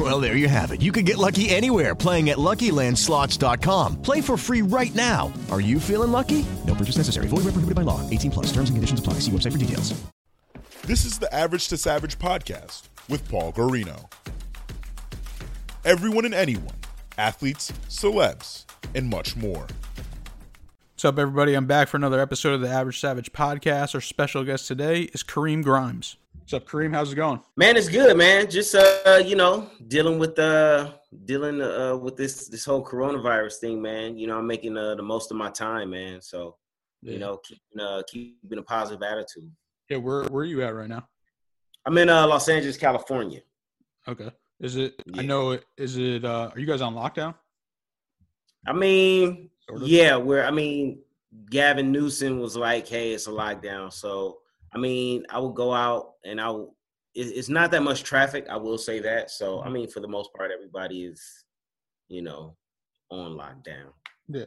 Well, there you have it. You can get lucky anywhere playing at LuckyLandSlots.com. Play for free right now. Are you feeling lucky? No purchase necessary. Void where prohibited by law. 18 plus. Terms and conditions apply. See website for details. This is the Average to Savage podcast with Paul Garino. Everyone and anyone, athletes, celebs, and much more. What's up, everybody? I'm back for another episode of the Average Savage podcast. Our special guest today is Kareem Grimes. What's up, Kareem? How's it going? Man, it's good, man. Just uh, you know, dealing with uh dealing uh with this this whole coronavirus thing, man. You know, I'm making uh, the most of my time, man. So, Yeah. you know, keeping uh keeping a positive attitude. Yeah, where where are you at right now? I'm in uh Los Angeles, California. Okay. Is it? I know. it- Is it? uh Are you guys on lockdown? I mean, Sort of. yeah, where I mean, Gavin Newsom was like, "Hey, it's a lockdown." So, I mean, I would go out and I will. it- It's not that much traffic. I will say that. So, I mean, for the most part, everybody is, you know, on lockdown. Yeah.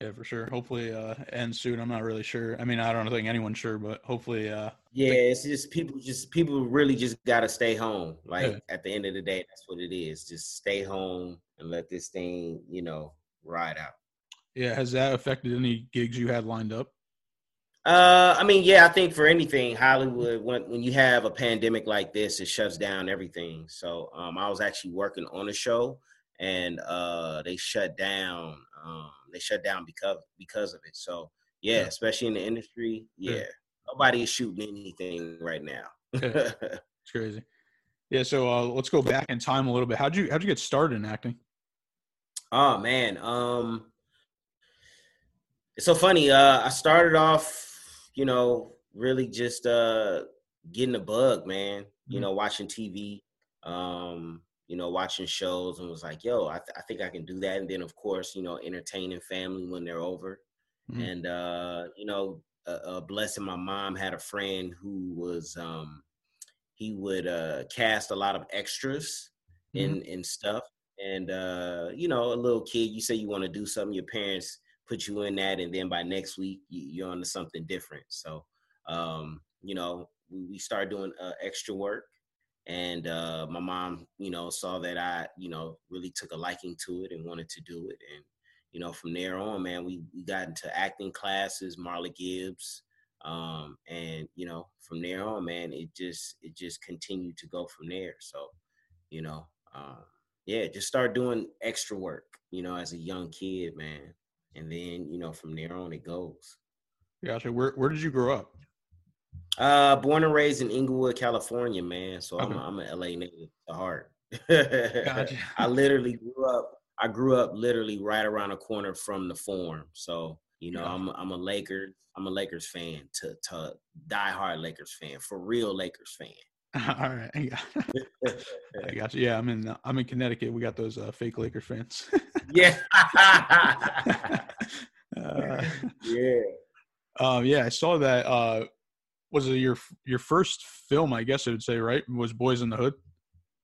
Yeah, for sure. Hopefully, uh, ends soon. I'm not really sure. I mean, I don't think anyone's sure, but hopefully, uh, Yeah, it's just people. Just people really just gotta stay home. Like Yeah. at the end of the day, that's what it is. Just stay home and let this thing, you know, ride out. yeah. Has that affected any gigs you had lined up? Uh, I mean, yeah, I think for anything, Hollywood, when when you have a pandemic like this, it shuts down everything. So, um, I was actually working on a show, and uh, they shut down. Um, they shut down because because of it. So, yeah, Yeah. especially in the industry, Yeah. yeah, nobody is shooting anything right now. Yeah. It's crazy. Yeah. So uh, let's go back in time a little bit. How'd you How'd you get started in acting? Oh man, um it's so funny. Uh I started off, you know, really just uh getting a bug, man. You Mhm. know, watching TV, um, you know, watching shows and was like, yo, I, th- I think I can do that. And then of course, you know, entertaining family when they're over. Mhm. And uh, you know, uh, uh blessing my mom had a friend who was um he would uh cast a lot of extras in in stuff and uh you know a little kid you say you want to do something your parents put you in that and then by next week you, you're on to something different. So um you know we, we started doing uh, extra work and uh my mom you know saw that i you know really took a liking to it and wanted to do it. And you know from there on man we, we got into acting classes marla gibbs um and you know from there on man it just it just continued to go from there. So you know um yeah just start doing extra work you know as a young kid man and then you know from there on it goes Gotcha. Where Where did you grow up? uh born and raised in inglewood california man so i'm, Okay. a, I'm an la native to heart Gotcha. i literally grew up i grew up literally right around the corner from the forum so you know i'm i'm a lakers i'm a lakers fan to to diehard lakers fan for real lakers fan All right. I got, I got you. Yeah, I'm in. I'm in Connecticut. We got those uh, fake Lakers fans. yeah uh, yeah um, yeah, I saw that. Uh, was it your your first film? I guess I would say right was Boyz n the Hood.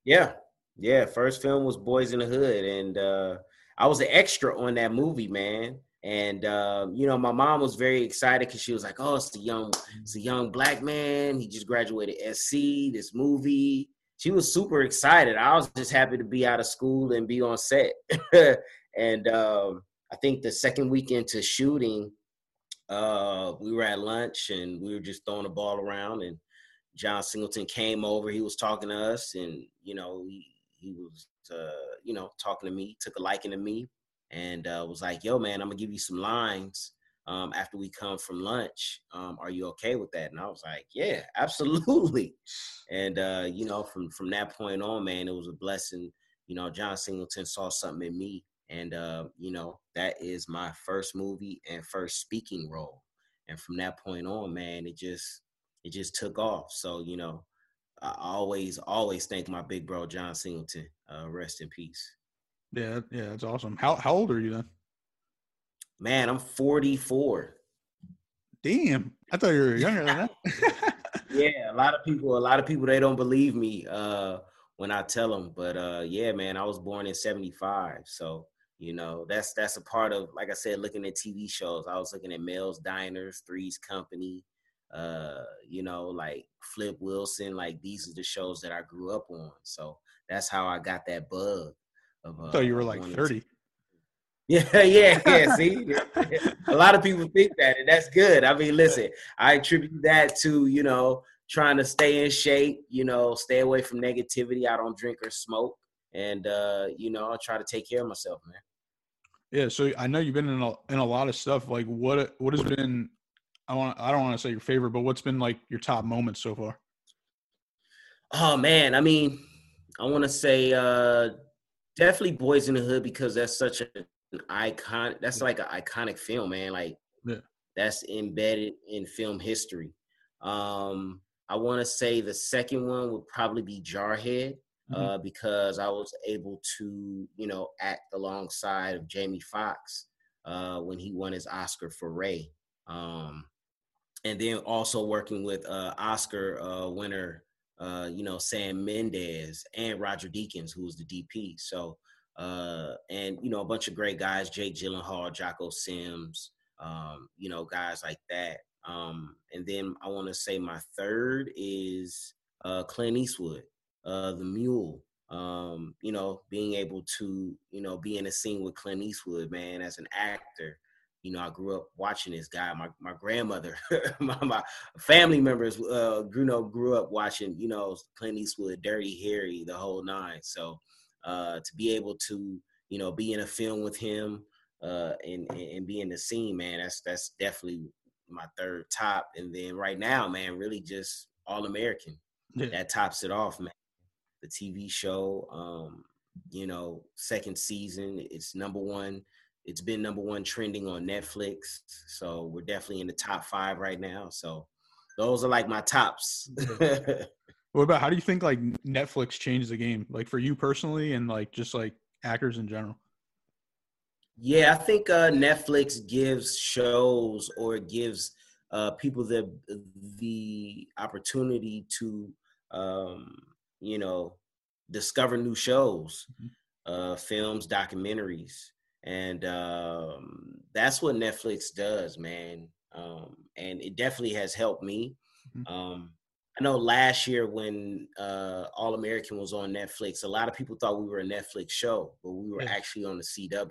Yeah, yeah. First film was Boyz n the Hood, and uh, I was an extra on that movie, man. And uh, you know, my mom was very excited because she was like, "Oh, it's a young, it's a young black man. He just graduated SC. This movie." She was super excited. I was just happy to be out of school and be on set. and um, I think the second weekend to shooting, uh, we were at lunch and we were just throwing the ball around and John Singleton came over. He was talking to us, and you know, he he was uh, you know talking to me, took a liking to me, and uh, was like, "Yo, man, I'm gonna give you some lines um, after we come from lunch. Um, are you okay with that?" And I was like, "Yeah, absolutely." And uh, you know, from from that point on, man, it was a blessing. You know, John Singleton saw something in me, and uh, you know, that is my first movie and first speaking role. And from that point on, man, it just it just took off. So you know, I always always thank my big bro John Singleton. Uh, rest in peace. Yeah, yeah, that's awesome. How how old are you then? Man, I'm 44. Damn, I thought you were younger than that. yeah, a lot of people, a lot of people, they don't believe me uh, when I tell them. But uh, yeah, man, I was born in '75, so you know that's that's a part of, like I said, looking at TV shows. I was looking at Mel's Diners, Three's Company, uh, you know, like Flip Wilson. Like these are the shows that I grew up on. So that's how I got that bug. Of, uh, I thought you were like thirty. Yeah, yeah, yeah. See, a lot of people think that, and that's good. I mean, listen, I attribute that to you know trying to stay in shape, you know, stay away from negativity. I don't drink or smoke, and uh, you know, I try to take care of myself, man. Yeah, so I know you've been in a, in a lot of stuff. Like, what what has been? I want I don't want to say your favorite, but what's been like your top moments so far? Oh man, I mean, I want to say uh definitely Boyz n the Hood because that's such an icon. That's like an iconic film, man. Like yeah. that's embedded in film history. Um, I want to say the second one would probably be Jarhead. Mm-hmm. Uh, because I was able to, you know, act alongside of Jamie Foxx uh, when he won his Oscar for Ray. Um, and then also working with uh, Oscar uh, winner, uh, you know, Sam Mendes and Roger Deakins, who was the DP. So, uh, and you know, a bunch of great guys: Jake Gyllenhaal, Jocko Sims, um, you know, guys like that. Um, and then I want to say my third is uh, Clint Eastwood, uh, the Mule. Um, you know, being able to, you know, be in a scene with Clint Eastwood, man, as an actor, you know, I grew up watching this guy. My my grandmother, my, my, family members, uh, you know, grew up watching, you know, Clint Eastwood, Dirty Harry, the whole nine. So uh, to be able to, you know, be in a film with him uh, and and be in the scene, man, that's that's definitely my third top. And then right now, man, really just All American. Yeah. That tops it off, man. The TV show, um, you know, second season, it's number one it's been number one trending on Netflix. So we're definitely in the top five right now. So those are like my tops. what about how do you think like Netflix changed the game? Like for you personally and like just like actors in general? Yeah, I think uh, Netflix gives shows or gives uh, people the the opportunity to um, you know discover new shows, mm-hmm. uh, films, documentaries and um, that's what Netflix does, man. Um, and it definitely has helped me. Mm-hmm. Um, I know last year when uh, All American was on Netflix, a lot of people thought we were a Netflix show, but we were yeah. actually on the CW.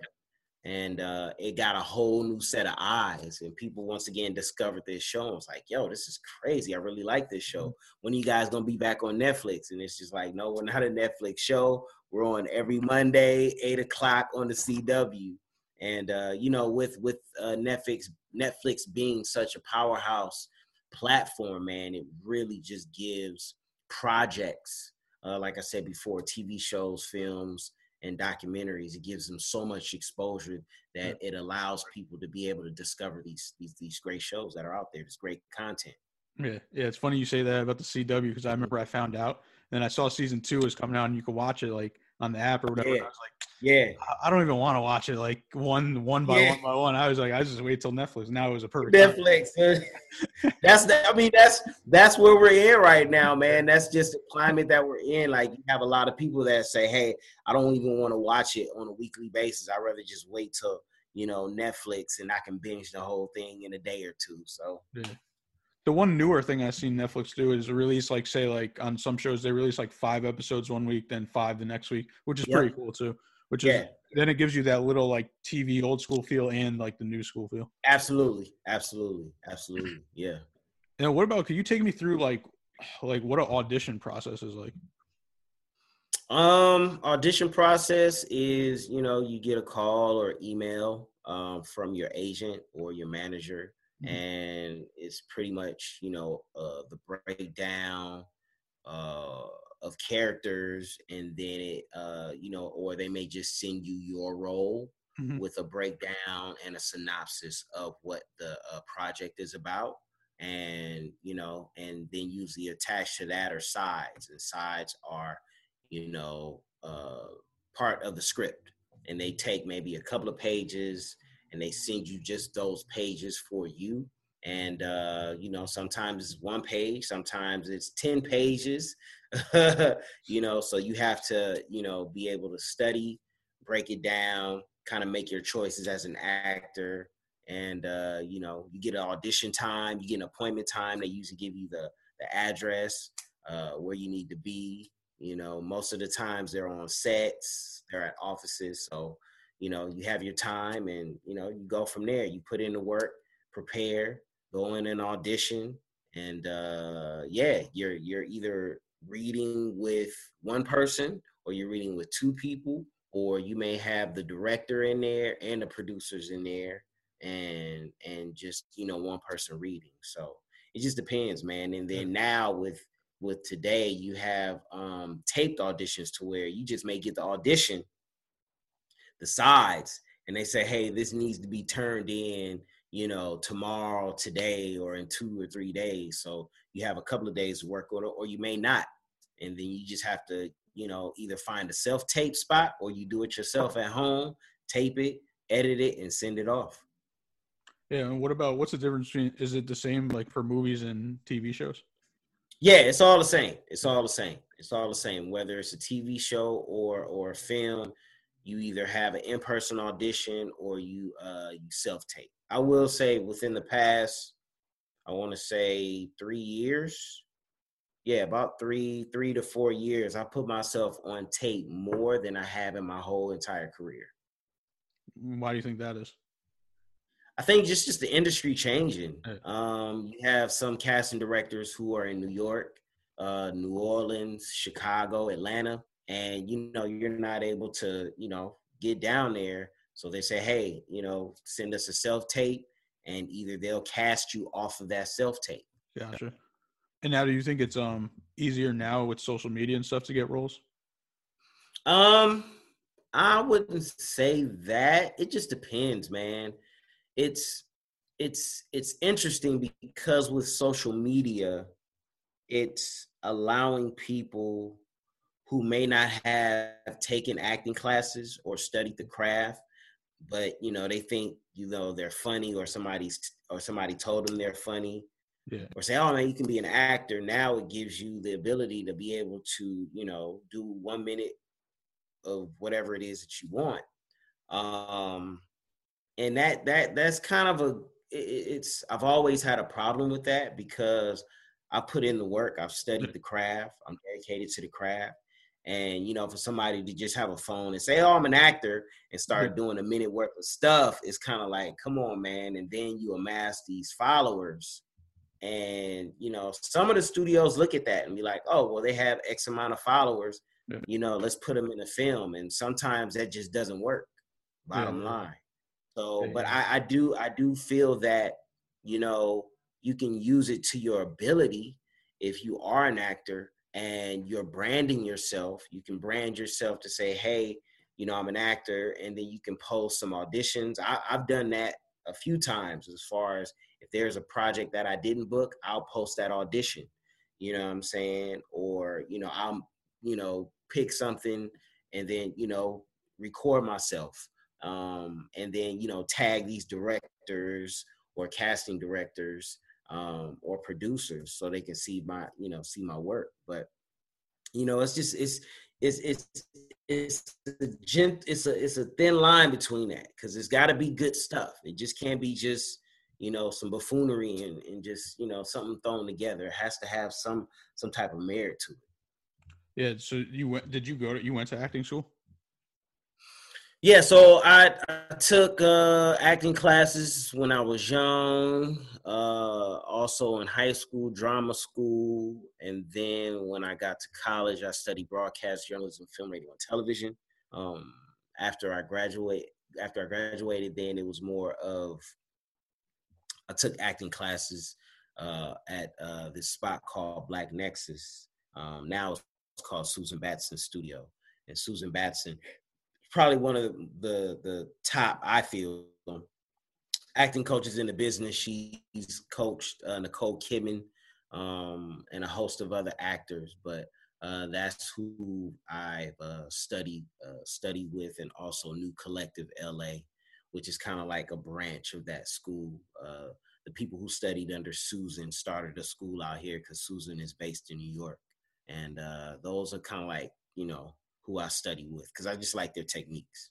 And uh, it got a whole new set of eyes, and people once again discovered this show. And was like, "Yo, this is crazy! I really like this show. Mm-hmm. When are you guys gonna be back on Netflix?" And it's just like, "No, we're not a Netflix show. We're on every Monday, eight o'clock on the CW. And uh, you know, with with uh, Netflix Netflix being such a powerhouse platform, man, it really just gives projects, uh, like I said before, TV shows, films, and documentaries. It gives them so much exposure that it allows people to be able to discover these these these great shows that are out there. This great content. Yeah, yeah. It's funny you say that about the CW because I remember I found out, and I saw season two was coming out, and you could watch it like on the app or whatever. Yeah. I was like, yeah, I don't even want to watch it like one one by Yeah. one by one. I was like, I just wait till Netflix. Now it was a perfect. Netflix. that's the, I mean that's that's where we're in right now, man. That's just the climate that we're in. Like you have a lot of people that say, "Hey, I don't even want to watch it on a weekly basis. I'd rather just wait till you know Netflix and I can binge the whole thing in a day or two. So Yeah. The one newer thing I've seen Netflix do is release like say like on some shows they release like five episodes one week, then five the next week, which is Yep. pretty cool too. Which Yeah. is then it gives you that little like TV old school feel and like the new school feel. absolutely, absolutely, absolutely, yeah. And what about could you take me through like like what an audition process is like? Um, audition process is you know you get a call or email um, from your agent or your manager, Mhm. and it's pretty much you know uh, the breakdown uh, of characters, and then it uh, you know, or they may just send you your role Mhm. with a breakdown and a synopsis of what the uh, project is about and you know and then usually attached to that are sides and sides are you know uh, part of the script and they take maybe a couple of pages and they send you just those pages for you. And uh, you know sometimes it's one page sometimes it's 10 pages. You know so you have to you know be able to study break it down kind of make your choices as an actor. And uh, you know you get an audition time you get an appointment time they usually give you the the address uh, where you need to be. You know most of the times they're on sets they're at offices so you know you have your time and you know you go from there. You put in the work prepare go in an audition and uh yeah you're you're either reading with one person or you're reading with two people or you may have the director in there and the producers in there and and just you know one person reading. So it just depends man. And then now with with today you have um taped auditions to where you just may get the audition the sides and they say hey this needs to be turned in you know tomorrow today or in two or three days so you have a couple of days to work on it or you may not and then you just have to you know either find a self tape spot or you do it yourself at home tape it edit it and send it off Yeah, and what about what's the difference between? Is it the same like for movies and TV shows? Yeah, it's all the same. It's all the same. It's all the same. Whether it's a TV show or or a film, you either have an in person audition or you uh you self tape. I will say within the past, I want to say three years. Yeah, about three three to four years, I put myself on tape more than I have in my whole entire career. Why do you think that is? I think just just the industry changing. Um, you have some casting directors who are in New York, uh, New Orleans, Chicago, Atlanta, and you know you're not able to you know get down there. So they say, hey, you know, send us a self tape, and either they'll cast you off of that self tape. Gotcha. And now, do you think it's um easier now with social media and stuff to get roles? Um, I wouldn't say that. It just depends, man. It's it's it's interesting because with social media, it's allowing people who may not have taken acting classes or studied the craft, but you know, they think, you know, they're funny or somebody's or somebody told them they're funny Yeah. or say, oh man, you can be an actor. Now it gives you the ability to be able to, you know, do one minute of whatever it is that you want. Um, and that that that's kind of a it, it- it's I've always had a problem with that because I put in the work. I've studied the craft. I'm dedicated to the craft. And you know, for somebody to just have a phone and say, "Oh, I'm an actor," and start mm-hmm. doing a minute worth of stuff, it's kind of like, "Come on, man!" And then you amass these followers, and you know, some of the studios look at that and be like, "Oh, well, they have X amount of followers. Yeah. You know, let's put them in a film." And sometimes that just doesn't work. Bottom Yeah. line. So, but. I, I do I do feel that you know you can use it to your ability if you are an actor and you're branding yourself. You can brand yourself to say, hey, you know, I'm an actor, and then you can post some auditions. I, I've done that a few times as far as if there's a project that I didn't book, I'll post that audition. You know what I'm saying? Or, you know, I'm, you know, pick something and then, you know, record myself um, and then you know tag these directors or casting directors um, or producers so they can see my you know see my work but you know it's just it's it's it's it's a it's a it's a thin line between that because it's got to be good stuff it just can't be just you know some buffoonery and, and just you know something thrown together it has to have some some type of merit to it Yeah. So you went? Did you go to? You went to acting school? Yeah, so I, I took uh, acting classes when I was young, uh, also in high school, drama school, and then when I got to college, I studied broadcast journalism, film, radio, and television. Um, after I graduate, after I graduated, then it was more of I took acting classes uh, at uh, this spot called Black Nexus. Um, now it's called Susan Batson Studio, and Susan Batson probably one of the, the top I feel acting coaches in the business. She's coached uh, Nicole Kidman um, and a host of other actors, but uh, that's who I've uh, studied uh, studied with, and also New Collective LA, which is kind of like a branch of that school. Uh, the people who studied under Susan started a school out here because Susan is based in New York, and uh, those are kind of like you know who I study with because I just like their techniques.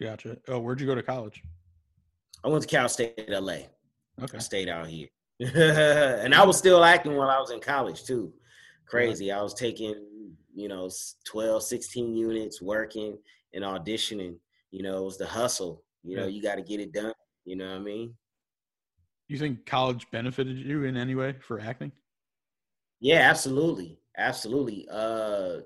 Gotcha. Oh, where'd you go to college? I went to Cal State LA. Okay. I stayed out here. and I was still acting while I was in college too. Crazy. I was taking, you know, 12, 16 units, working and auditioning. You know, it was the hustle. You know, Yeah. you got to get it done. You know what I mean? You think college benefited you in any way for acting? Yeah, absolutely. Absolutely. Uh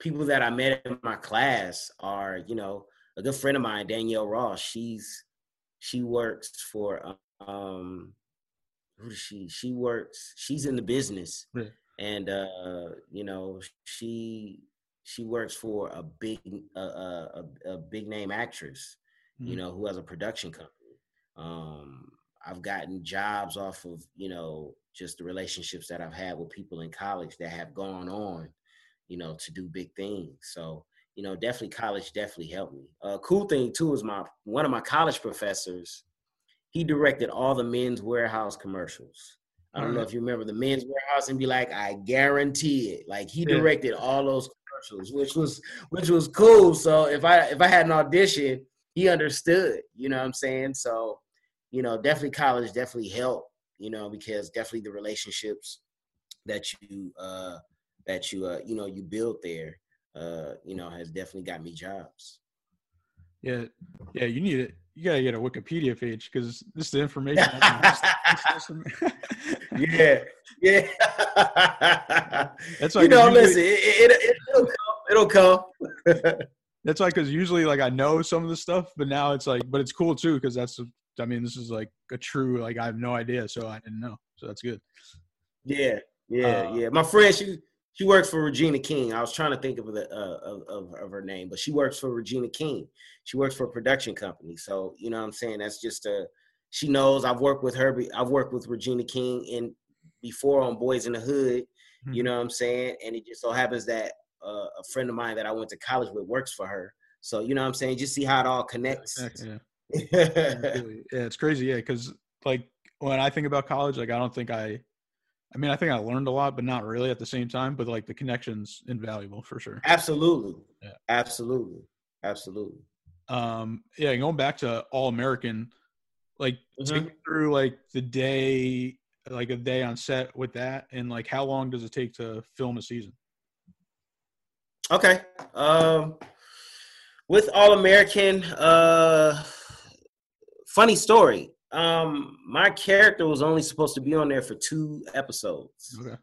people that I met in my class are, you know, a good friend of mine, Danielle Ross. She's she works for um who does she she works she's in the business and uh you know she she works for a big a, a, a- big name actress you Mhm. know who has a production company um i've gotten jobs off of you know just the relationships that i've had with people in college that have gone on you know to do big things. So you know definitely college definitely helped me. Uh cool thing too is my one of my college professors he directed all the men's wearhouse commercials. I don't know if you remember the men's wearhouse and be like i guarantee it. Like he directed all those commercials which was which was cool. So if i if i had an audition he understood you know what i'm saying? So you know definitely college definitely helped you know because definitely the relationships that you uh that you uh you know you build there uh you know has definitely got me jobs Yeah, yeah. You need it. You gotta get a Wikipedia page because this is the information. I can- this- this- yeah yeah That's why you know usually- listen it, it, it, it'll come it'll come That's why, because usually, like, I know some of the stuff, but now it's like, but it's cool too, because that's, I mean, this is like a true, like, I have no idea, so I didn't know, so that's good. Yeah, yeah, Uh, yeah. My friend, she she works for Regina King. I was trying to think of the uh, of, of of her name, but she works for Regina King. She works for a production company. So you know what I'm saying. That's just a she knows. I've worked with her. I've worked with Regina King in before on Boyz n the Hood. You Mhm. know what I'm saying. And it just so happens that uh, a friend of mine that I went to college with works for her. So you know what I'm saying. Just see how it all connects. Yeah, really. yeah, it's crazy, yeah, because like when I think about college, like, I don't think I, I mean, I think I learned a lot, but not really at the same time. But like the connections invaluable for sure. Absolutely. Yeah. Absolutely. Absolutely. Um, yeah, going back to All American, like take Mhm. me through like the day, like a day on set with that, and like how long does it take to film a season? Okay. Um, with All American, uh, funny story. Um, my character was only supposed to be on there for two episodes, Okay.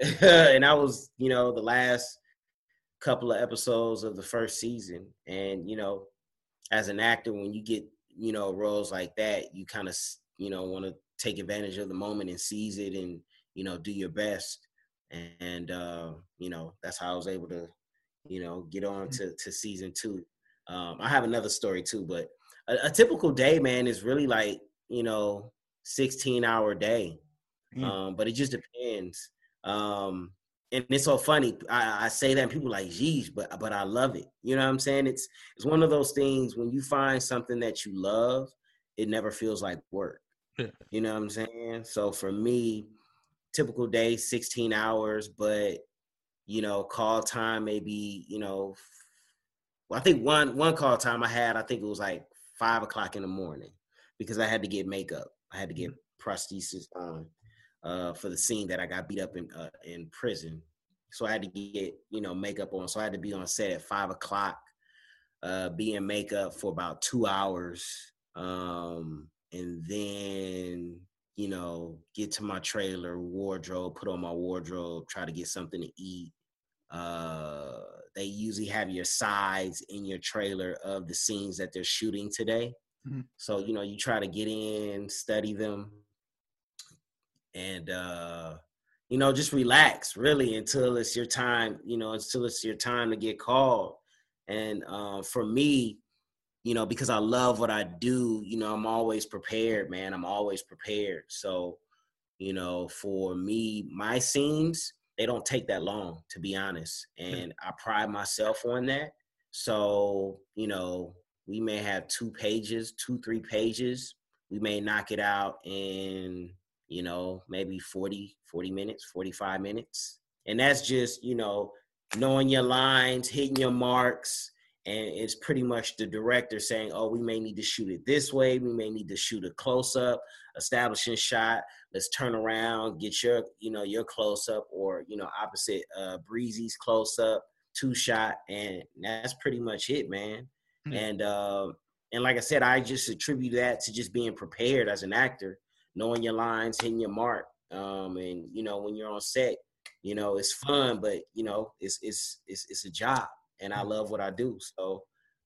and I was, you know, the last couple of episodes of the first season. And you know, as an actor, when you get, you know, roles like that, you kind of, you know, want to take advantage of the moment and seize it, and you know, do your best. And uh, you know, that's how I was able to you know, get on to, to season two. Um, I have another story too, but a, a typical day, man, is really like, you know, 16 hour day. Mm. Um, but it just depends. Um, and it's so funny. I, I say that and people are like, geez, but but I love it. You know what I'm saying? It's it's one of those things when you find something that you love, it never feels like work. Yeah. You know what I'm saying? So for me, typical day, 16 hours, but you know, call time maybe, you know, well, I think one one call time I had, I think it was like five o'clock in the morning because I had to get makeup. I had to get prosthesis on uh, for the scene that I got beat up in uh, in prison. So I had to get you know makeup on. So I had to be on set at five o'clock, uh, be in makeup for about two hours, um, and then you know get to my trailer, wardrobe, put on my wardrobe, try to get something to eat. Uh, they usually have your sides in your trailer of the scenes that they're shooting today. Mhm. So you know you try to get in, study them, and uh, you know just relax really until it's your time. You know until it's your time to get called. And uh, for me, you know, because I love what I do, you know, I'm always prepared, man. I'm always prepared. So, you know, for me, my scenes, they don't take that long, to be honest. And I pride myself on that. So, you know, we may have two pages, two, three pages we may knock it out in you know maybe 40 40 minutes 45 minutes and that's just you know knowing your lines hitting your marks and it's pretty much the director saying oh we may need to shoot it this way. We may need to shoot a close up establishing shot. Let's turn around get your you know your close up or you know opposite uh breezy's close up two shot. And that's pretty much it man. Mm-hmm. and uh and like i said i just attribute that to just being prepared as an actor knowing your lines hitting your mark um and you know when you're on set you know it's fun but you know it's it's it's, it's a job and I love what I do. So,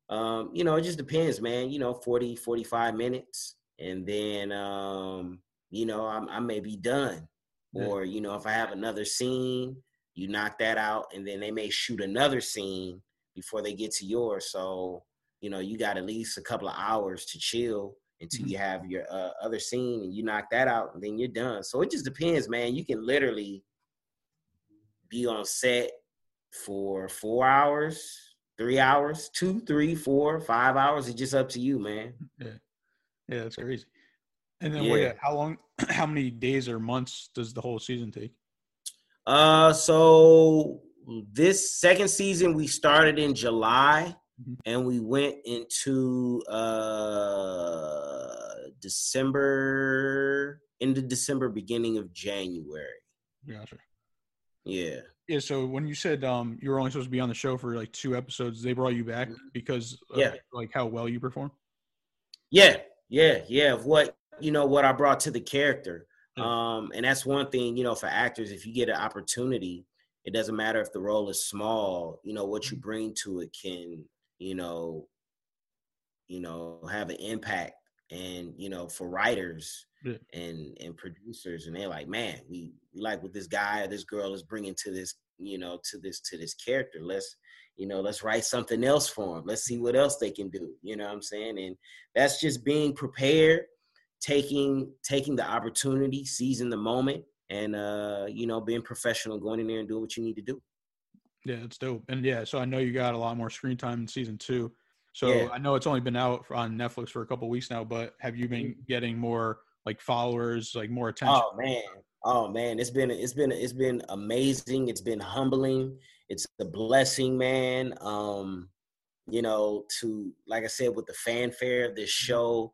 um, you know, it just depends, man. You know, 40, 45 minutes, and then, um, you know, I'm, I may be done. Or, you know, if I have another scene, you knock that out, and then they may shoot another scene before they get to yours. So, you know, you got at least a couple of hours to chill until mm-hmm. you have your uh, other scene and you knock that out, and then you're done. So it just depends, man. You can literally be on set for four hours, three hours, two, three, four, five hours. It's just up to you, man. Yeah, yeah, that's crazy. And then, yeah. wait, how long? How many days or months does the whole season take? Uh, so this second season we started in July, mm-hmm. and we went into uh December, into December, beginning of January. Gotcha. Yeah. Yeah. So when you said um you were only supposed to be on the show for like two episodes, they brought you back mm-hmm. because yeah, like how well you perform. Yeah, yeah, yeah. Of what you know, what I brought to the character. Um, and that's one thing, you know, for actors, if you get an opportunity, it doesn't matter if the role is small, you know, what you mm-hmm. bring to it can, you know, you know, have an impact. And, you know, for writers, yeah. and and producers and they're like man we, we like what this guy or this girl is bringing to this you know to this to this character. Let's you know let's write something else for them let's see what else they can do you know what i'm saying? And that's just being prepared taking taking the opportunity seizing the moment and uh you know being professional going in there and doing what you need to do. Yeah it's dope. And yeah so i know you got a lot more screen time in season two. So yeah. i know it's only been out on netflix for a couple weeks now but have you been getting more like followers, like more attention? Oh man, oh man, it's been it's been it's been amazing. It's been humbling. It's a blessing, man. Um, you know, to like I said, with the fanfare of this mm-hmm. show.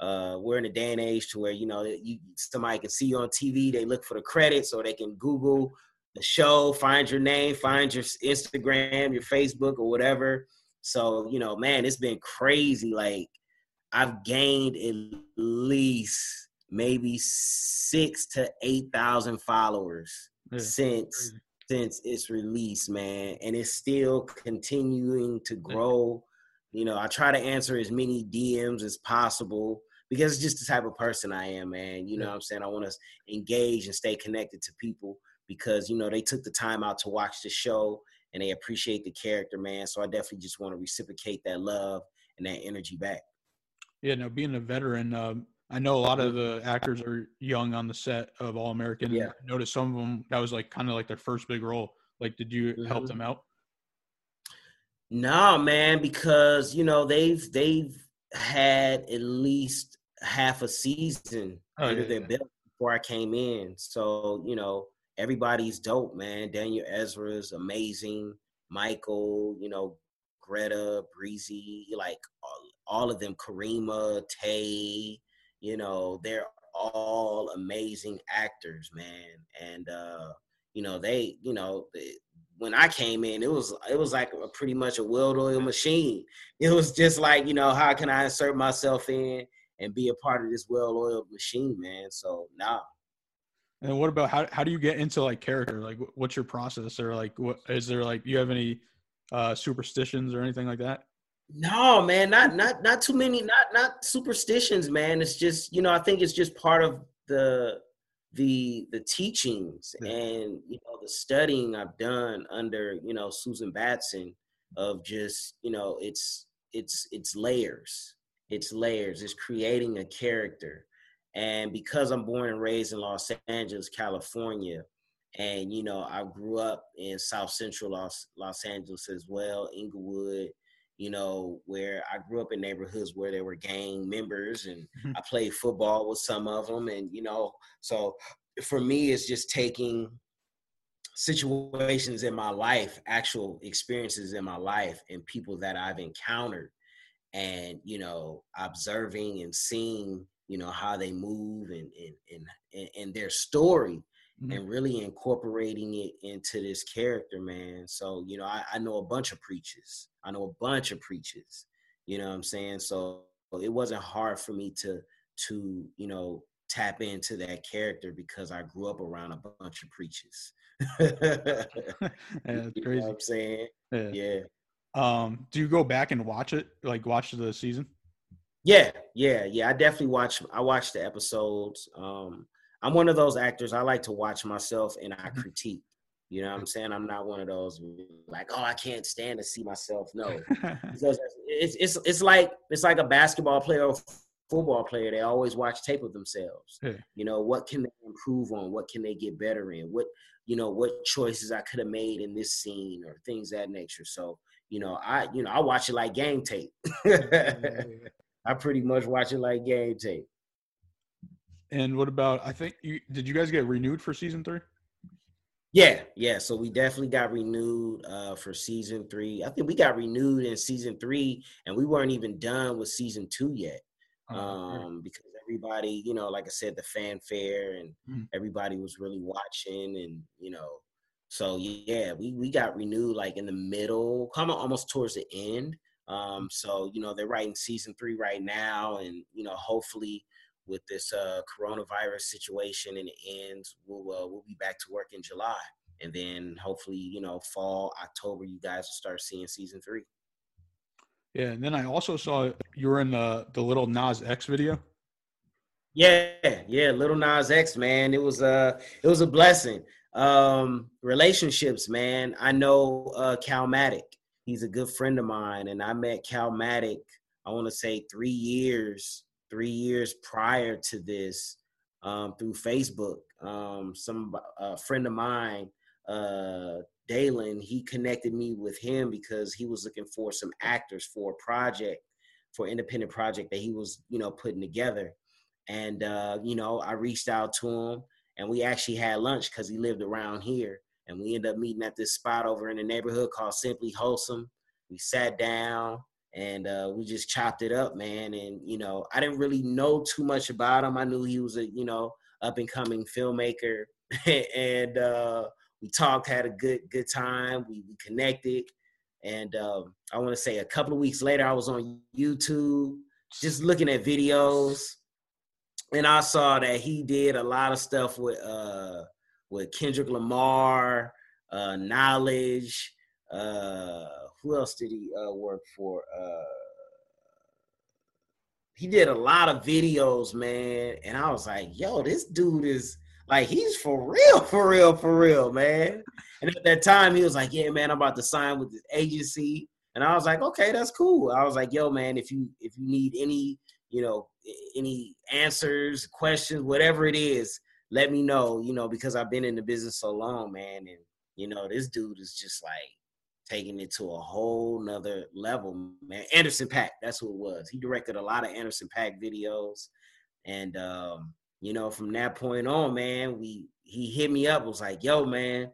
Uh, we're in a day and age to where you know you somebody can see you on TV, they look for the credits, or they can Google the show, find your name, find your Instagram, your Facebook, or whatever. So you know, man, it's been crazy. Like I've gained at least maybe six to eight thousand followers yeah. since since its release, man, and it's still continuing to grow. You know, I try to answer as many DMs as possible because it's just the type of person I am, man. You know what I'm saying? I want to engage and stay connected to people because, you know, they took the time out to watch the show and they appreciate the character, man. So I definitely just want to reciprocate that love and that energy back. Yeah, no, being a veteran, um, I know a lot of the actors are young on the set of All American. Yeah. I noticed some of them that was like kind of like their first big role. Like, did you mm-hmm. help them out? No, man, because you know they've they've had at least half a season oh, under yeah, their yeah. belt before I came in. So you know everybody's dope, man. Daniel Ezra is amazing. Michael, you know, Greta, Breezy, like all, of them, Karima, Tay, you know, they're all amazing actors, man. And uh, you know, they, you know, they, when I came in, it was it was like a, pretty much a well-oiled machine. It was just like, you know, how can I insert myself in and be a part of this well-oiled machine, man? So nah. And what about how how do you get into like character? Like, what's your process, or like, what is there like? you have any uh superstitions or anything like that? No, man, not not not too many, not not superstitions, man. It's just you know, I think it's just part of the the the teachings and you know the studying I've done under you know Susan Batson of just you know it's it's it's layers, it's layers, it's creating a character, and because I'm born and raised in Los Angeles, California, and you know I grew up in South Central Los Los Angeles as well, Inglewood you know, where I grew up in neighborhoods where there were gang members and Mhm. I played football with some of them. And, you know, so for me, it's just taking situations in my life, actual experiences in my life, and people that I've encountered, and you know, observing and seeing, you know, how they move and and and, and their story, Mhm. and really incorporating it into this character, man. So you know, I, I know a bunch of preachers. I know a bunch of preachers. You know what I'm saying? So it wasn't hard for me to to you know tap into that character because I grew up around a bunch of preachers. yeah, it's You know crazy. what I'm saying? Yeah. Yeah. Um, do you go back and watch it? Like watch the season? Yeah, yeah, yeah. I definitely watch I watch the episodes. Um I'm one of those actors I like to watch myself and I Mhm. critique. You know what I'm saying? I'm not one of those like, oh, I can't stand to see myself. No. because it's it's it's like it's like a basketball player or football player. They always watch tape of themselves. Yeah. You know, what can they improve on? What can they get better in? What you know, what choices I could have made in this scene or things of that nature. So, you know, I you know, I watch it like game tape. I pretty much watch it like game tape. And what about? I think you did. You guys get renewed for season three? Yeah, yeah. So we definitely got renewed uh, for season three. I think we got renewed in season three, and we weren't even done with season two yet. Oh, um, because everybody, you know, like I said, the fanfare and Mhm. everybody was really watching, and you know, so yeah, we we got renewed like in the middle, come on, almost towards the end. Um, so you know, they're writing season three right now, and you know, hopefully with this uh, coronavirus situation and it ends, we'll uh, we'll be back to work in July, and then hopefully, you know, fall October, you guys will start seeing season three. Yeah, and then I also saw you were in the the Lil Nas X video. Yeah, yeah, Lil Nas X, man. It was a it was a blessing. Um, relationships, man. I know uh Calmatic. He's a good friend of mine, and I met Calmatic, I want to say three years, three years prior to this, um, through Facebook. Um, some a friend of mine, uh Dalen, he connected me with him because he was looking for some actors for a project, for independent project that he was, you know, putting together and uh, you know i reached out to him and we actually had lunch because he lived around here and we ended up meeting at this spot over in the neighborhood called simply wholesome we sat down and uh, we just chopped it up man and you know i didn't really know too much about him. I knew he was a you know up and coming filmmaker and uh, we talked had a good good time we, we connected and um, i want to say a couple of weeks later i was on youtube just looking at videos and I saw that he did a lot of stuff with uh with Kendrick Lamar, uh Knowledge, uh who else did he uh work for? Uh he did a lot of videos, man, and I was like, yo, this dude is like he's for real, for real, for real, man. And at that time he was like, Yeah, man, I'm about to sign with this agency. And I was like, okay, that's cool. I was like, yo, man, if you if you need any you know any answers questions whatever it is let me know you know because i've been in the business so long man and you know this dude is just like taking it to a whole nother level man. Anderson .Paak that's who it was. He directed a lot of anderson .paak videos. And um you know from that point on man we he hit me up was like yo man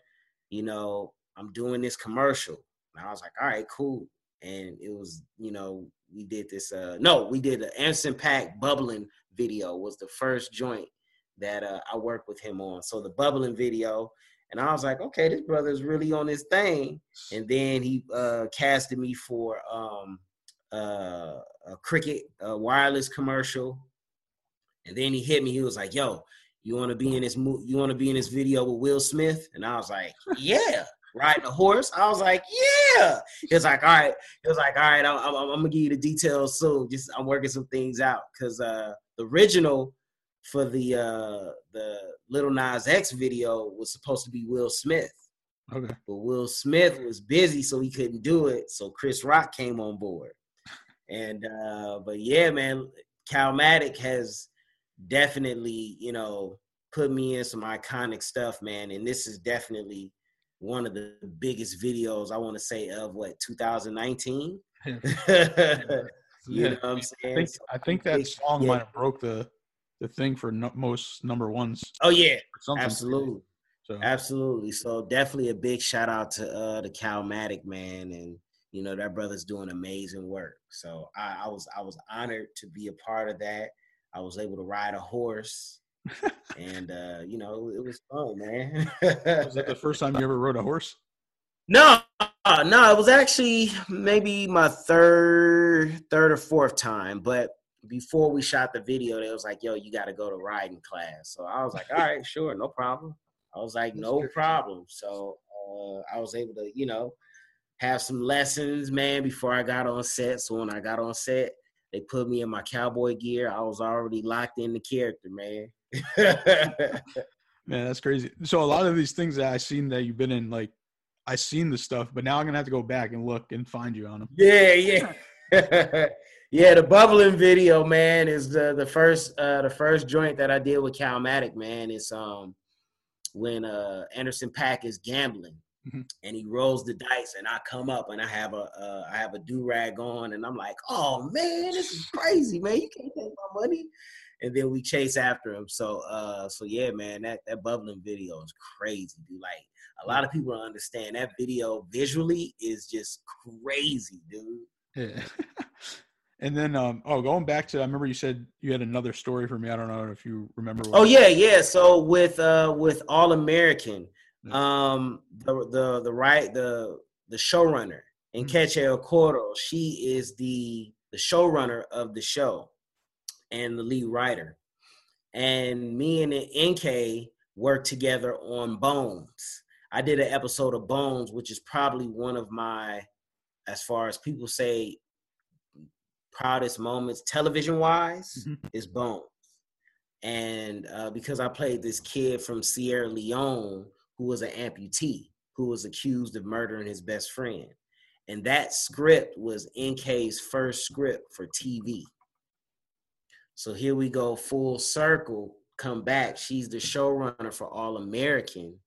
you know i'm doing this commercial. And i was like all right cool. And it was you know we did this uh no we did an Anderson .Paak bubbling video was the first joint that uh, I worked with him on. So the bubbling video and I was like okay this brother's really on this thing and then he uh casted me for um uh a cricket uh, wireless commercial and then he hit me he was like yo you want to be in this mo- you want to be in this video with Will Smith and I was like yeah riding a horse. I was like, yeah. He was like, all right. He was like, all right, I'm, I'm, I'm gonna give you the details soon. Just I'm working some things out because uh, the original for the uh, the Lil Nas X video was supposed to be Will Smith, Okay. but Will Smith was busy, so he couldn't do it. So Chris Rock came on board, and uh, but yeah, man, Calmatic has definitely you know put me in some iconic stuff, man, and this is definitely one of the biggest videos I want to say of what 2019. you know what I'm I saying? think So I think that song yeah. might have broke the the thing for no, most number ones. Oh yeah, absolutely. So Absolutely. So definitely a big shout out to uh the Calmatic man and you know that brother's doing amazing work. So I, I was I was honored to be a part of that. I was able to ride a horse and uh you know it was fun, man. was that the first time you ever rode a horse? no, no, it was actually maybe my third third or fourth time, but before we shot the video, they was like, "Yo, you got to go to riding class." So I was like, "All right, sure, no problem." I was like, "No problem." So uh, I was able to, you know, have some lessons, man, before I got on set. So when I got on set, they put me in my cowboy gear. I was already locked in the character, man. Man, that's crazy. So a lot of these things that I seen that you've been in, like I seen the stuff, but now I'm gonna have to go back and look and find you on them. Yeah, yeah. yeah, the bubbling video, man, is the the first uh the first joint that I did with Calmatic, man. It's um when uh Anderson .Paak is gambling Mhm. and he rolls the dice and I come up and I have a uh, I have a do-rag on and I'm like, oh man, this is crazy, man. You can't take my money. And then we chase after him. So uh so yeah, man, that that bubbling video is crazy, dude. Like a lot of people don't understand that video visually is just crazy, dude. Yeah. and then um oh going back to I remember you said you had another story for me. I don't know if you remember what Oh yeah, yeah. So with uh with All American, um the the the right the the showrunner Mhm. Nkechi Okoro, she is the the showrunner of the show and the lead writer. And me and NK worked together on Bones. I did an episode of Bones, which is probably one of my, as far as people say, proudest moments television wise, Mhm. is Bones and uh, because I played this kid from Sierra Leone who was an amputee who was accused of murdering his best friend, and that script was NK's first script for TV. So here we go, full circle. Come back. She's the showrunner for All American,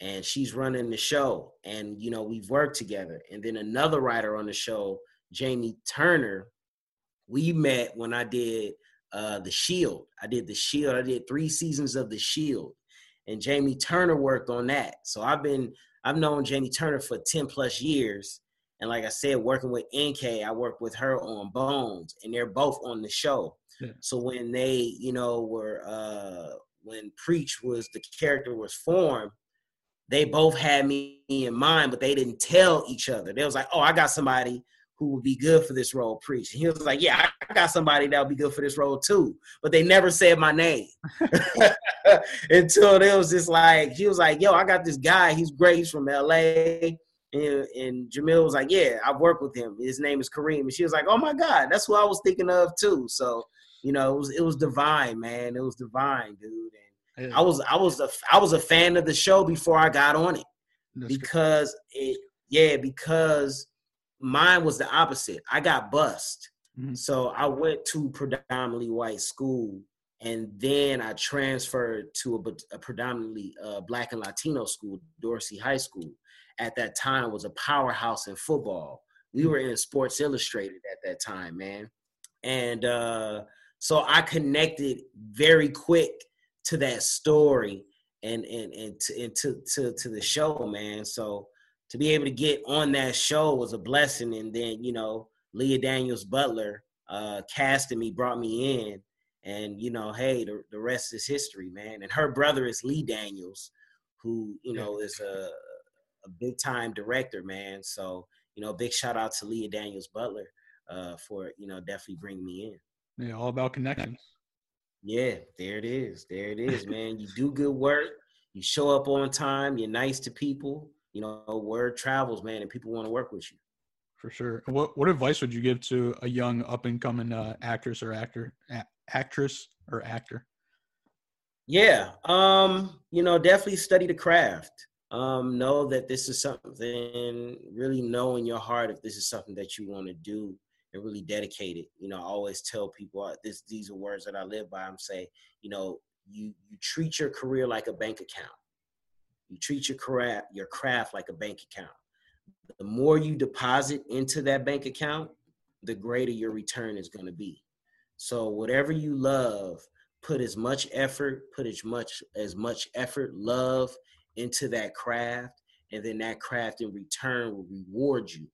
and she's running the show. And you know we've worked together. And then another writer on the show, Jamie Turner, we met when I did uh the shield. I did the shield. I did three seasons of the shield and jamie turner worked on that. So i've been i've known jamie turner for 10 plus years and like i said working with nk i worked with her on bones and they're both on the show. Yeah. so when they you know were uh when preach was the character was formed they both had me in mind but they didn't tell each other. They was like oh i got somebody who would be good for this role, preach. And he was like, Yeah, I got somebody that would be good for this role too. But they never said my name. Until it was just like, he was like, Yo, I got this guy, he's great, he's from LA. And, and Jamil was like, Yeah, I've worked with him. His name is Kareem. And she was like, Oh my God, that's who I was thinking of too. So, you know, it was it was divine, man. It was divine, dude. And I was I was a I was a fan of the show before I got on it That's because it yeah because mine was the opposite. I got bust Mhm. so i went to predominantly white school and then i transferred to a, a predominantly uh, black and latino school dorsey high school. At that time was a powerhouse in football. We were in sports illustrated at that time man. And uh, so i connected very quick to that story and and and to, and to to to the show man. So to be able to get on that show was a blessing. And then, you know, Leah Daniels Butler uh, casted me, brought me in. And, you know, hey, the, the rest is history, man. And her brother is Lee Daniels, who, you know, is a, a big time director, man. So, you know, big shout out to Leah Daniels Butler uh, for, you know, definitely bring me in. Yeah, all about connections. Yeah, there it is. There it is, man. You do good work. You show up on time. You're nice to people. You know, word travels, man, and people want to work with you. For sure. What what advice would you give to a young up and coming uh, actress or actor, a- actress or actor? Yeah, um, you know, definitely study the craft. Um, know that this is something. Really know in your heart if this is something that you want to do and really dedicate it. You know, I always tell people uh, this. These are words that I live by. I'm say, you know, you you treat your career like a bank account. You treat your craft your craft like a bank account. the more you deposit into that bank account, the greater your return is going to be. So whatever you love, put as much effort, put as much as much effort, love into that craft, and then that craft in return will reward you.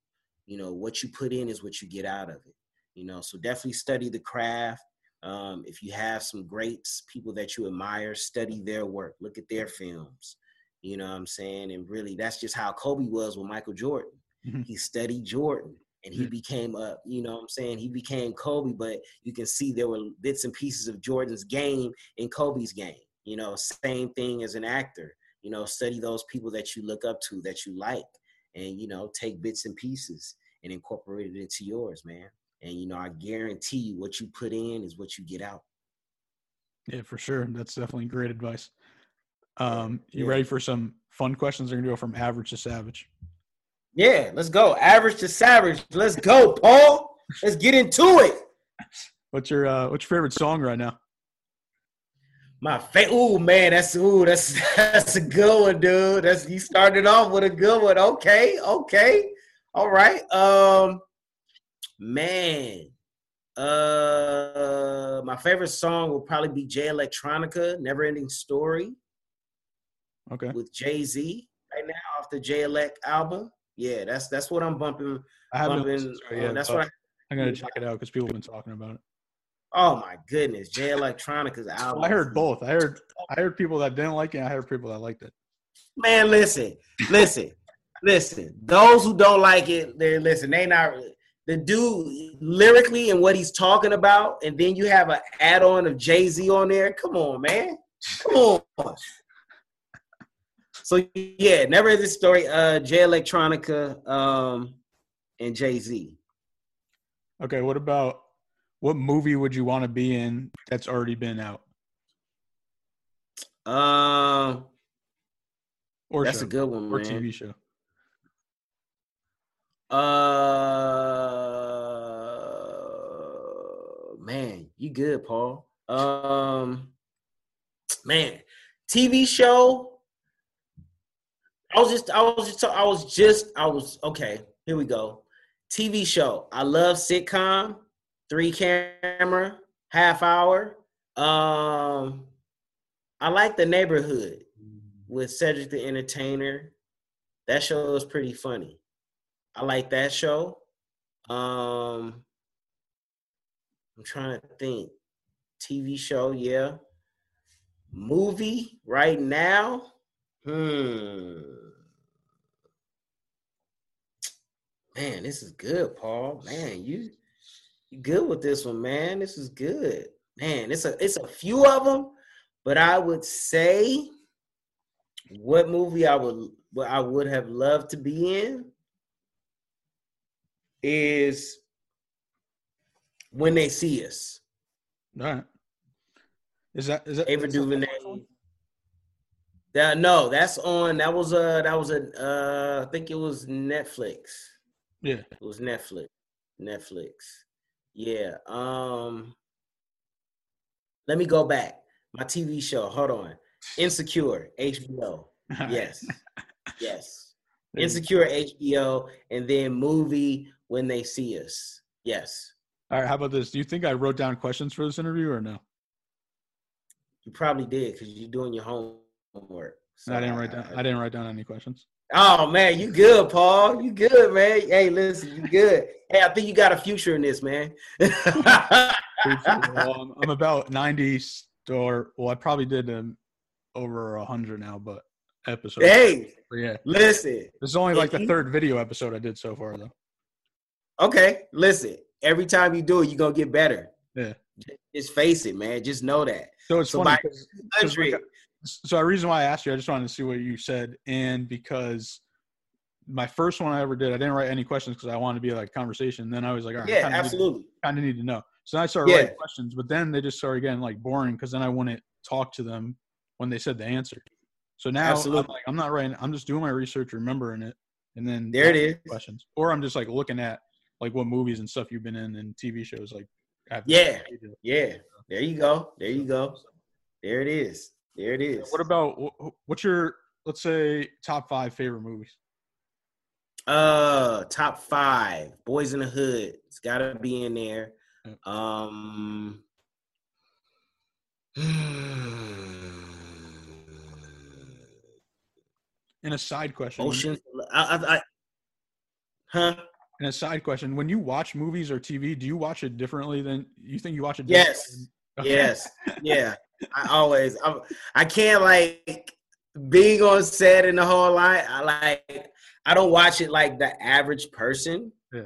You know, what you put in is what you get out of it. You know, so definitely study the craft. Um, if you have some greats, people that you admire, study their work, look at their films. You know what I'm saying? And really, that's just how Kobe was with Michael Jordan. Mm-hmm. He studied Jordan and he became a, you know what I'm saying? He became Kobe, but you can see there were bits and pieces of Jordan's game in Kobe's game. You know, same thing as an actor. You know, study those people that you look up to, that you like, and, you know, take bits and pieces and incorporate it into yours, man. And, you know, I guarantee you what you put in is what you get out. Yeah, for sure. That's definitely great advice. Um, you yeah. ready for some fun questions? We're gonna go from average to savage. Yeah, let's go. Average to savage. Let's go, Paul. Let's get into it. What's your uh, what's your favorite song right now? My favorite. Ooh, man, that's ooh, that's that's a good one, dude. That's you started off with a good one. Okay, okay, all right. Um, man, uh, my favorite song will probably be Jay Electronica, "Never Ending Story." Okay. With Jay Z right now off the Jay Elect album. Yeah, that's that's what I'm bumping. I haven't bumping, uh, yeah, that's what I, I'm gonna check it out because people have been talking about it. Oh my goodness, Jay Electronica's album. I heard both. I heard I heard people that didn't like it. I heard people that liked it. Man, listen, listen, listen. Those who don't like it, they listen. They not the dude lyrically and what he's talking about, and then you have an add-on of Jay Z on there. Come on, man. Come on. So yeah, never this story. Uh, Jay Electronica, um, and Jay Z. Okay, what about what movie would you want to be in that's already been out? Uh, or that's show, a good one, or man. TV show. Uh, man, you good, Paul? Um, man, TV show. I was just, I was just, I was just, I was okay. Here we go. TV show. I love sitcom, three camera, half hour. Um, I like the neighborhood with Cedric the Entertainer. That show is pretty funny. I like that show. Um, I'm trying to think. TV show, yeah. Movie right now. Hmm. Man, this is good, Paul. Man, you you good with this one, man. This is good. Man, it's a it's a few of them, but I would say what movie I would what I would have loved to be in is when they see us. All right. Is that is that Ava DuVernay? That no, that's on. That was a that was a uh, I think it was Netflix. Yeah, it was Netflix. Netflix. Yeah. Um. Let me go back. My TV show. Hold on. Insecure. HBO. Yes. yes. Insecure HBO, and then movie when they see us. Yes. All right. How about this? Do you think I wrote down questions for this interview or no? You probably did because you're doing your homework. So I didn't write down. I didn't write down any questions. Oh man, you good, Paul? You good, man? Hey, listen, you good? Hey, I think you got a future in this, man. well, I'm about ninety, or well, I probably did um, over hundred now, but episodes. Hey, but yeah. Listen, this is only like the third video episode I did so far, though. Okay, listen. Every time you do it, you're gonna get better. Yeah. Just face it, man. Just know that. So it's so funny. Cause like, so the reason why I asked you, I just wanted to see what you said, and because my first one I ever did, I didn't write any questions because I wanted to be like conversation. Then I was like, all right, yeah, absolutely, kind of need to know. So I started yeah. writing questions, but then they just started getting like boring because then I wouldn't talk to them when they said the answer. So now absolutely. I'm like, I'm not writing. I'm just doing my research, remembering it, and then there it is. Questions, or I'm just like looking at like what movies and stuff you've been in and TV shows. Like, yeah, yeah. There you go. There you go. There it is. There it is. What about what's your let's say top five favorite movies? Uh, top five. Boyz n the Hood. It's got to be in there. Um. And a side question. Ocean. I, I, I, huh? And a side question: When you watch movies or TV, do you watch it differently than you think you watch it? Yes. Okay. Yes. Yeah. I always. I'm, I can't like being on set and the whole line. I like. I don't watch it like the average person. Yeah.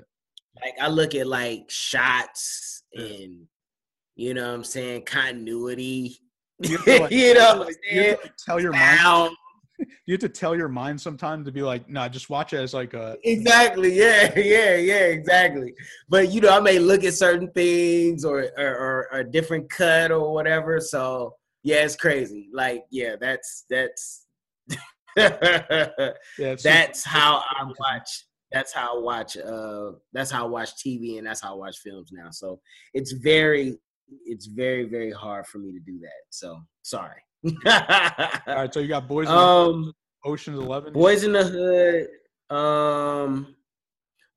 Like I look at like shots and you know what I'm saying continuity. You have to, like- you know what I'm You saying? have to tell your mind. You have to tell your mind sometime to be like, nah, just watch it as like a. Exactly. Yeah. Yeah. Yeah. Exactly. But you know, I may look at certain things or or, or a different cut or whatever. So yeah, it's crazy. Like yeah, that's that's Yeah, that's how I watch. That's how I watch. Uh, that's how I watch TV and that's how I watch films now. So it's very, it's very, very hard for me to do that. So sorry. All right, so you got boys. in the um. Ocean's Eleven. Boyz n the Hood, um,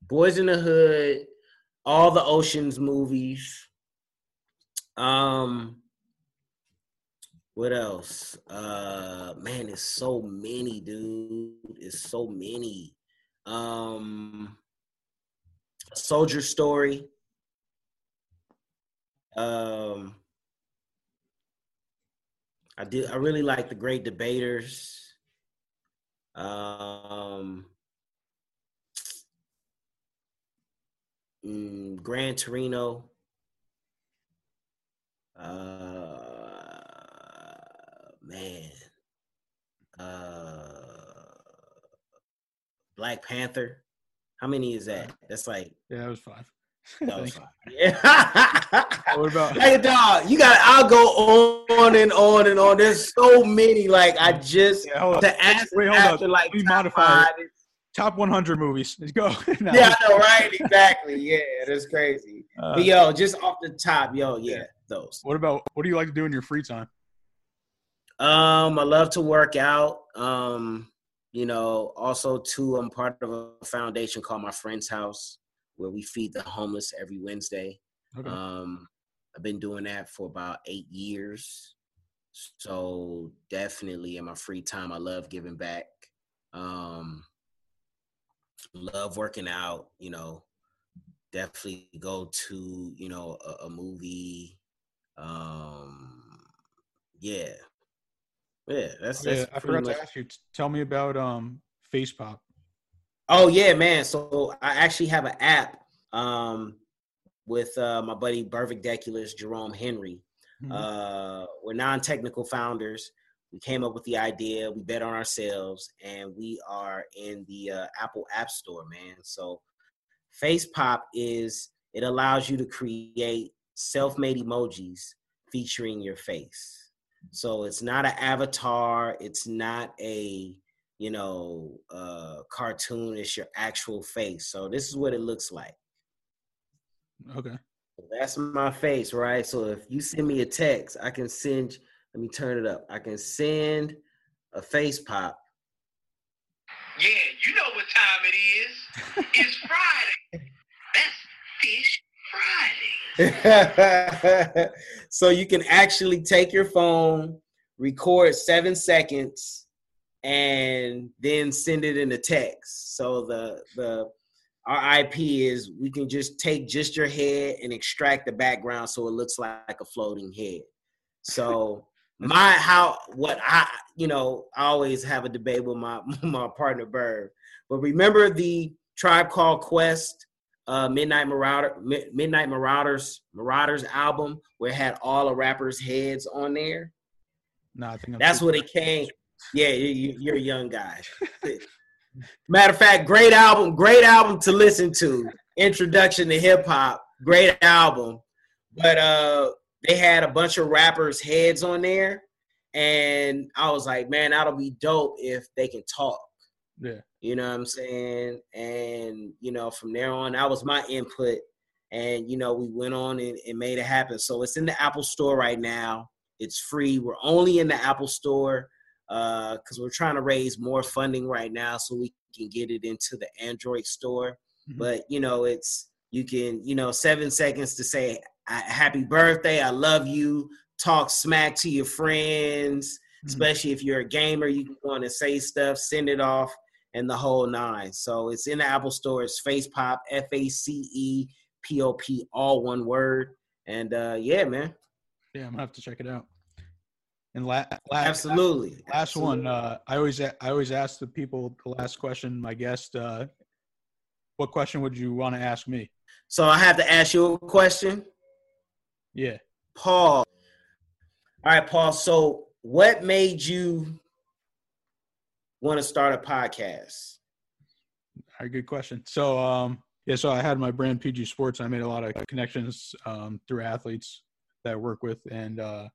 Boyz n the Hood, all the Ocean's movies. Um, what else? Uh, man, it's so many, dude. It's so many. Um, Soldier Story. Um, I do. I really like the Great Debaters. Um, mm, Gran Torino. Uh, man. Uh, Black Panther. How many is that? That's like Yeah, that was five. that was Yeah. What about- Hey dog, you got I'll go on and on and on. There's so many. Like I just Yeah, hold on. to ask Wait, hold on. after like Let me top modify it. Top 100 movies. Let's go. No, Yeah, I know, right? Exactly. Yeah, that's crazy. uh, but yo, just off the top, yo, yeah, those. What about what do you like to do in your free time? Um, I love to work out. Um, you know, also too, I'm part of a foundation called My Friend's House, where we feed the homeless every Wednesday. Okay. Um, I've been doing that for about eight years. So definitely in my free time, I love giving back. Um, love working out, you know, definitely go to, you know, a, a movie. Um, yeah. Yeah, that's, Oh, yeah, that's I forgot much to ask you. Tell me about um Face Pop. Oh yeah, man. So I actually have an app um, with uh, my buddy Bervic Deculus, Jerome Henry. Mhm. Uh, we're non-technical founders. We came up with the idea. We bet on ourselves, and we are in the uh, Apple App Store, man. So Face Pop is it allows you to create self-made emojis featuring your face. So it's not an avatar. It's not a you know uh, cartoon. It's your actual face. So this is what it looks like. Okay. That's my face, right? So if you send me a text, I can send. Let me turn it up. I can send a face pop. Yeah, you know what time it is. It's Friday. That's Fish Friday. so you can actually take your phone, record seven seconds, and then send it in a text. So the the our IP is we can just take just your head and extract the background so it looks like a floating head. So my how what I you know I always have a debate with my my partner Bird, but remember the Tribe Called Quest uh, Midnight Marauder Midnight Marauders Marauders album where it had all the rappers' heads on there. No, I think I'm That's what it came. Yeah, you, you, you're a young guy. Matter of fact, great album, great album to listen to. Introduction to hip hop, great album. But uh, they had a bunch of rappers' heads on there, and I was like, man, that'll be dope if they can talk. Yeah. You know what I'm saying? And you know, from there on, that was my input. And you know, we went on and, and made it happen. So it's in the Apple Store right now. It's free. We're only in the Apple Store. Because we're trying to raise more funding right now so we can get it into the Android store. Mhm. But you know, it's you can you know seven seconds to say happy birthday, I love you, talk smack to your friends, Mhm. especially if you're a gamer. You can go on and say stuff, send it off, and the whole nine. So it's in the Apple Store. It's Face Pop, F A C E P O P, all one word. And uh, yeah, man, Yeah, I'm gonna have to check it out. And la- last, absolutely. last one. Absolutely. Uh, I always I always ask the people the last question. My guest, uh, what question would you want to ask me? So I have to ask you a question. Yeah. Paul. All right, Paul. So, what made you want to start a podcast? All right, good question. So, um, yeah, so I had my brand PG Sports. I made a lot of connections um, through athletes that I work with, and uh,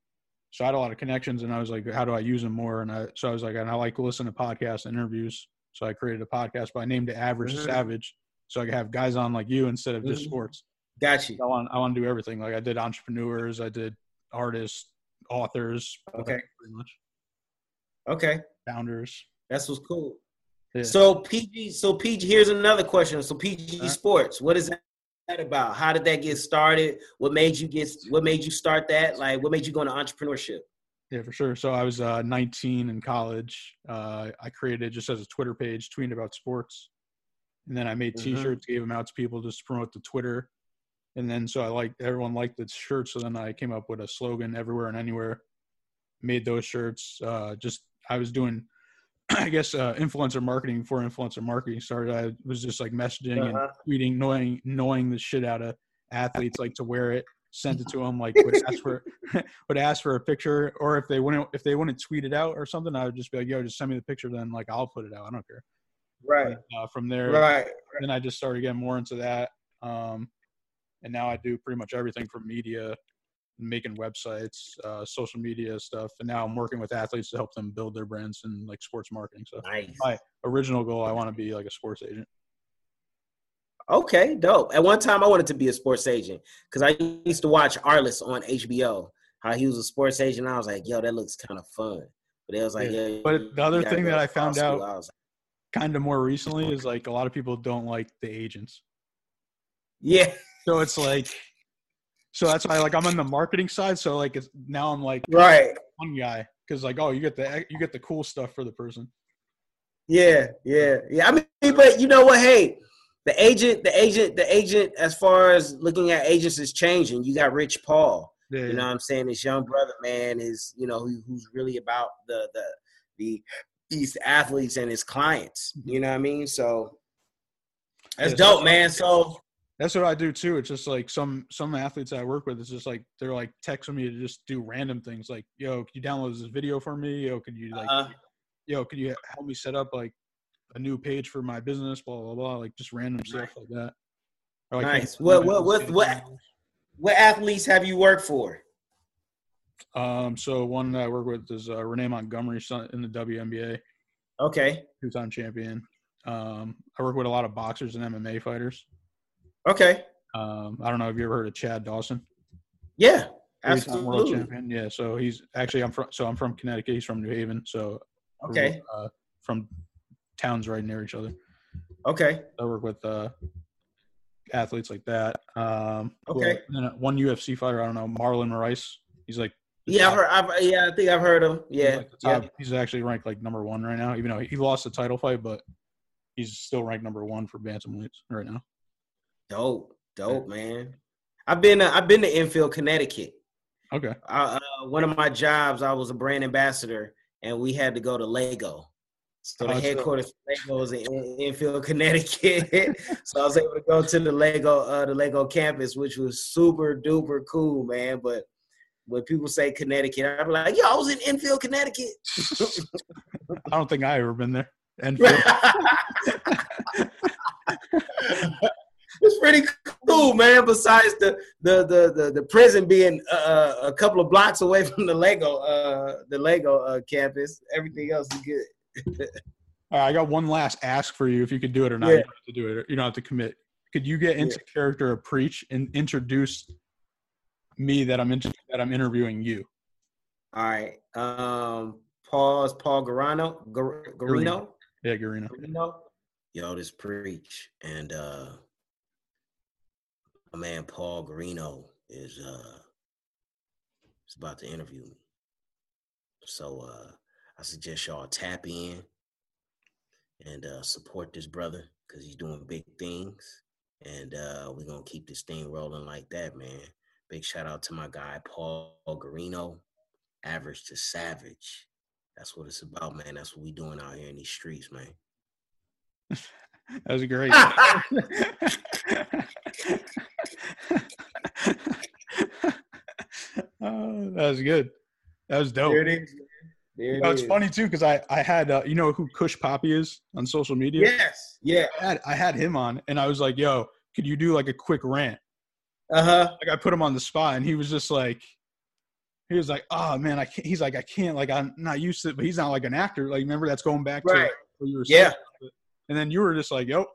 so I had a lot of connections. And I was like, how do I use them more? And I so I was like, and I like to listen to podcasts and interviews. So I created a podcast, but I named it Average Mhm. Savage, so I could have guys on like you instead of just Mhm. sports. Got you. I want I want to do everything. Like I did entrepreneurs, I did artists, authors, Okay. pretty much Okay, founders. that's what's cool. Yeah. So PG, so PG. Here's another question. So PG Alright. Sports, what is that about? How did that get started? What made you get? What made you start that? Like, what made you go into entrepreneurship? Yeah, for sure. So I was uh, 19 in college. Uh, I created just as a Twitter page, tweeting about sports, and then I made Mhm. T-shirts, gave them out to people just to promote the Twitter. And then so I liked everyone liked the shirts, so then I came up with a slogan: "Everywhere and Anywhere." Made those shirts. Uh, just I was doing, I guess, uh, influencer marketing before influencer marketing started. I was just like messaging and Uh-huh. tweeting, knowing knowing the shit out of athletes like to wear it. Sent it to them, like would ask for would ask for a picture, or if they wouldn't if they wouldn't tweet it out or something, I would just be like, "Yo, just send me the picture." Then like I'll put it out. I don't care. Right. Uh, from there, Right. then I just started getting more into that, um, and now I do pretty much everything from media, making websites, uh, social media stuff, and now I'm working with athletes to help them build their brands and like sports marketing. So Nice. my original goal, I want to be like a sports agent. Okay, dope. At one time, I wanted to be a sports agent because I used to watch Arliss on HBO. How he was a sports agent. I was like, yo, that looks kind of fun. But it was like, Yeah. yeah. But the other thing that I found out- was Kind of more recently is like a lot of people don't like the agents. Yeah, So it's like, so that's why like I'm on the marketing side. So like it's, now I'm like right. one guy because like oh you get the you get the cool stuff for the person. Yeah, yeah, yeah. I mean, but you know what? Hey, the agent, the agent, the agent. As far as looking at agents is changing. You got Rich Paul. Yeah, You know what I'm saying? This young brother, man, is you know who, who's really about the the the these athletes and his clients. Mm-hmm. You know what I mean? So that's Yeah, dope, man. So that's what I do too. It's just like some some athletes I work with. It's just like they're like texting me to just do random things like yo can you download this video for me? Yo can you like uh, yo can you help me set up like a new page for my business? Blah blah blah. Like just random stuff like that. Or, like, Nice. What- what- what- what- what athletes have you worked for? Um, so one that I work with is uh, Renee Montgomery in the WNBA, Okay. two-time champion. Um, I work with a lot of boxers and MMA fighters. Okay. Um, I don't know if you ever heard of Chad Dawson. Yeah. Three-time world champion. Yeah, so he's actually I'm from so I'm from Connecticut. He's from New Haven. So Okay. uh, from towns right near each other. Okay. I work with uh, athletes like that. Um, Okay. else? And then uh, one UFC fighter. I don't know Marlon Moraes. He's like Yeah, I've heard, I've, yeah, I think I've heard him. he's Yeah. like the yeah. He's actually ranked like number one right now. Even though he lost the title fight, but he's still ranked number one for bantamweights right now. Dope. Dope, man. I've been uh, I've been to Enfield, Connecticut. Okay. uh, uh, one of my jobs, I was a brand ambassador, and we had to go to Lego. So the Oh, headquarters for Lego is in Enfield, Connecticut. so I was able to go to the Lego, uh, the Lego campus, which was super duper cool, man. But when people say Connecticut, I'm like, yo, I was in Enfield, Connecticut. I don't think I ever been there. And it's pretty cool, man. Besides the the the the, the prison being uh, a couple of blocks away from the Lego uh, the Lego uh, campus, everything else is good. All right, I got one last ask for you. If you could do it or not, Yeah. you don't have to do it. You don't have to commit. Could you get into character of preach and introduce me that I'm inter- that I'm interviewing you? All right, um, Paul's Paul Garano, Gar- Garino, Yeah, Garino. Garino. Yo, this preach, and uh my man Paul Garino is uh is about to interview me. So uh I suggest y'all tap in and uh support this brother because he's doing big things. And uh we're gonna keep this thing rolling like that, man. Big shout out to my guy Paul Garino, average to savage. That's what it's about, man. That's what we doing out here in these streets, man. That was great. oh, that was good. That was dope. There it is. There know, it's is. funny too because I I had uh, you know who Kush Poppy is on social media. Yes. Yeah. I had I had him on and I was like, "Yo, could you do like a quick rant?" Uh huh. Like I put him on the spot and he was just like, he was like, "Oh man, I can't." He's like, "I can't." Like I'm not used to it, but he's not like an actor. Like remember that's going back Right. to what you were Yeah. saying. And then you were just like, "Yo, all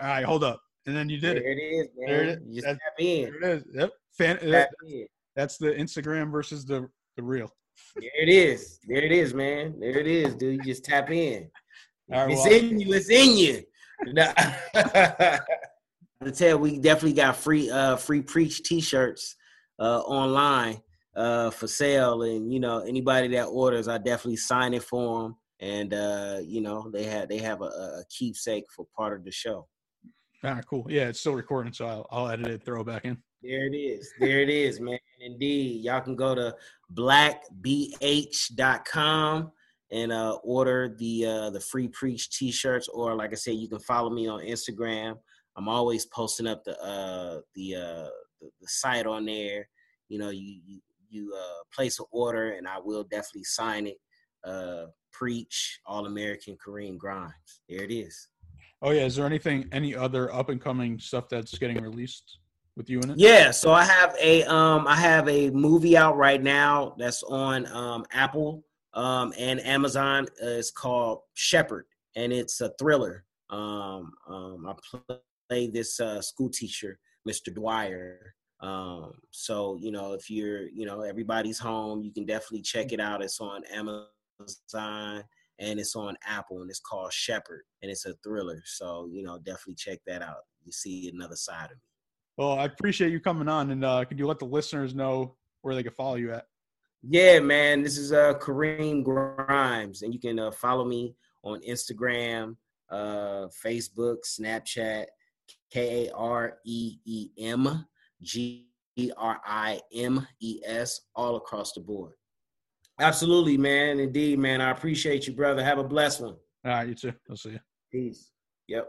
right, hold up," and then you did There it. it is, man. There it is. You That- in. There it is. Yep. Fan, in. That's the Instagram versus the the real. There it is. There it is, man. There it is, dude. You just tap in. All right, it's well- in you. It's in you. Nah. to tell, we definitely got free uh free preach T-shirts uh online uh for sale, and you know anybody that orders, I definitely sign it for them, and uh you know they have they have a, a keepsake for part of the show. Ah, cool. Yeah, it's still recording, so I'll, I'll edit it, throw it back in. There it is. There it is, man. Indeed. Y'all can go to blackbh.com and uh, order the uh, the free preach t-shirts or like I said you can follow me on Instagram. I'm always posting up the uh the uh the, the site on there. You know, you you, you uh place an order and I will definitely sign it. Uh preach all American Kareem Grimes. There it is. Oh yeah, is there anything, any other up and coming stuff that's getting released with you in it? Yeah, so I have a um I have a movie out right now that's on um Apple um and Amazon. Uh, it's called Shepherd and it's a thriller. Um um I play this uh school teacher, Mr. Dwyer. Um so you know if you're you know everybody's home, you can definitely check it out. It's on Amazon and it's on Apple and it's called Shepherd and it's a thriller. So, you know, definitely check that out. You see another side of me. Well, I appreciate you coming on, and uh, could you let the listeners know where they can follow you at? Yeah, man. This is uh Kareem Grimes, and you can uh, follow me on Instagram, uh, Facebook, Snapchat, K A R E E M G R I M E S, all across the board. Absolutely, man. Indeed, man. I appreciate you, brother. Have a blessed one. All right, you too. I'll see you. Peace. Yep.